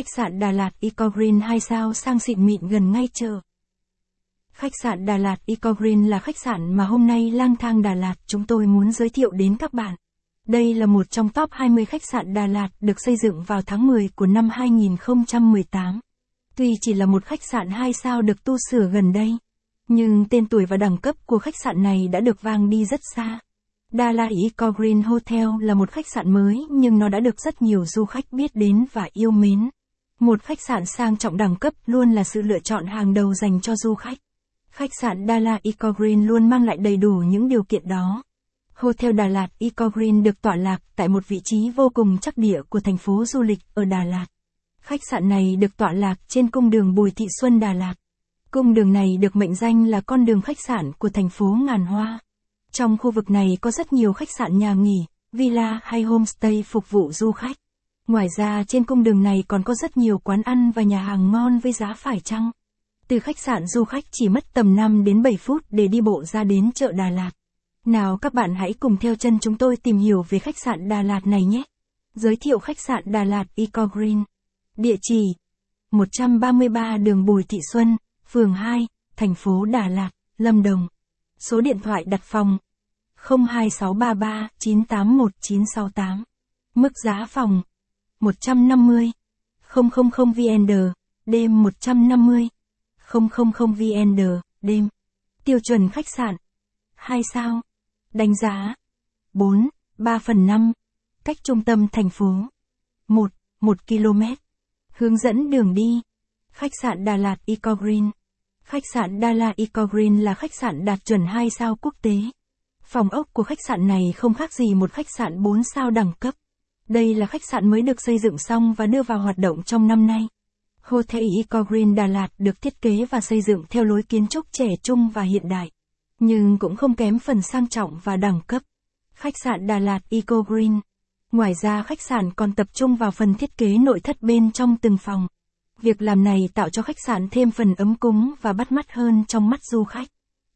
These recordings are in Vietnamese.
Khách sạn Đà Lạt Eco Green 2 sao sang xịn mịn gần ngay chờ. Khách sạn Đà Lạt Eco Green là khách sạn mà hôm nay lang thang Đà Lạt chúng tôi muốn giới thiệu đến các bạn. Đây là một trong top 20 khách sạn Đà Lạt được xây dựng vào tháng 10 của năm 2018. Tuy chỉ là một khách sạn 2 sao được tu sửa gần đây, nhưng tên tuổi và đẳng cấp của khách sạn này đã được vang đi rất xa. đà lạt Eco Green Hotel là một khách sạn mới nhưng nó đã được rất nhiều du khách biết đến và yêu mến. Một khách sạn sang trọng đẳng cấp luôn là sự lựa chọn hàng đầu dành cho du khách. Khách sạn Đà Lạt Eco Green luôn mang lại đầy đủ những điều kiện đó. Hotel Đà Lạt Eco Green được tọa lạc tại một vị trí vô cùng chắc địa của thành phố du lịch ở Đà Lạt. Khách sạn này được tọa lạc trên cung đường Bùi Thị Xuân Đà Lạt. Cung đường này được mệnh danh là con đường khách sạn của thành phố Ngàn Hoa. Trong khu vực này có rất nhiều khách sạn nhà nghỉ, villa hay homestay phục vụ du khách. Ngoài ra trên cung đường này còn có rất nhiều quán ăn và nhà hàng ngon với giá phải chăng. Từ khách sạn du khách chỉ mất tầm 5 đến 7 phút để đi bộ ra đến chợ Đà Lạt. Nào các bạn hãy cùng theo chân chúng tôi tìm hiểu về khách sạn Đà Lạt này nhé. Giới thiệu khách sạn Đà Lạt Eco Green. Địa chỉ 133 đường Bùi Thị Xuân, phường 2, thành phố Đà Lạt, Lâm Đồng. Số điện thoại đặt phòng 02633 981 968. Mức giá phòng 150 000 VND, đêm 150 000 VND, đêm. Tiêu chuẩn khách sạn 2 sao. Đánh giá 4, 3 phần 5. Cách trung tâm thành phố 1, 1 km. Hướng dẫn đường đi. Khách sạn Đà Lạt Eco Green. Khách sạn Đà Lạt Eco Green là khách sạn đạt chuẩn 2 sao quốc tế. Phòng ốc của khách sạn này không khác gì một khách sạn 4 sao đẳng cấp. Đây là khách sạn mới được xây dựng xong và đưa vào hoạt động trong năm nay. Hotel Eco Green Đà Lạt được thiết kế và xây dựng theo lối kiến trúc trẻ trung và hiện đại, nhưng cũng không kém phần sang trọng và đẳng cấp. Khách sạn Đà Lạt Eco Green. Ngoài ra khách sạn còn tập trung vào phần thiết kế nội thất bên trong từng phòng. Việc làm này tạo cho khách sạn thêm phần ấm cúng và bắt mắt hơn trong mắt du khách.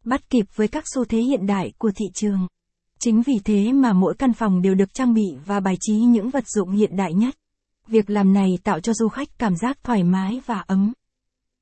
Bắt kịp với các xu thế hiện đại của thị trường. Chính vì thế mà mỗi căn phòng đều được trang bị và bài trí những vật dụng hiện đại nhất. Việc làm này tạo cho du khách cảm giác thoải mái và ấm.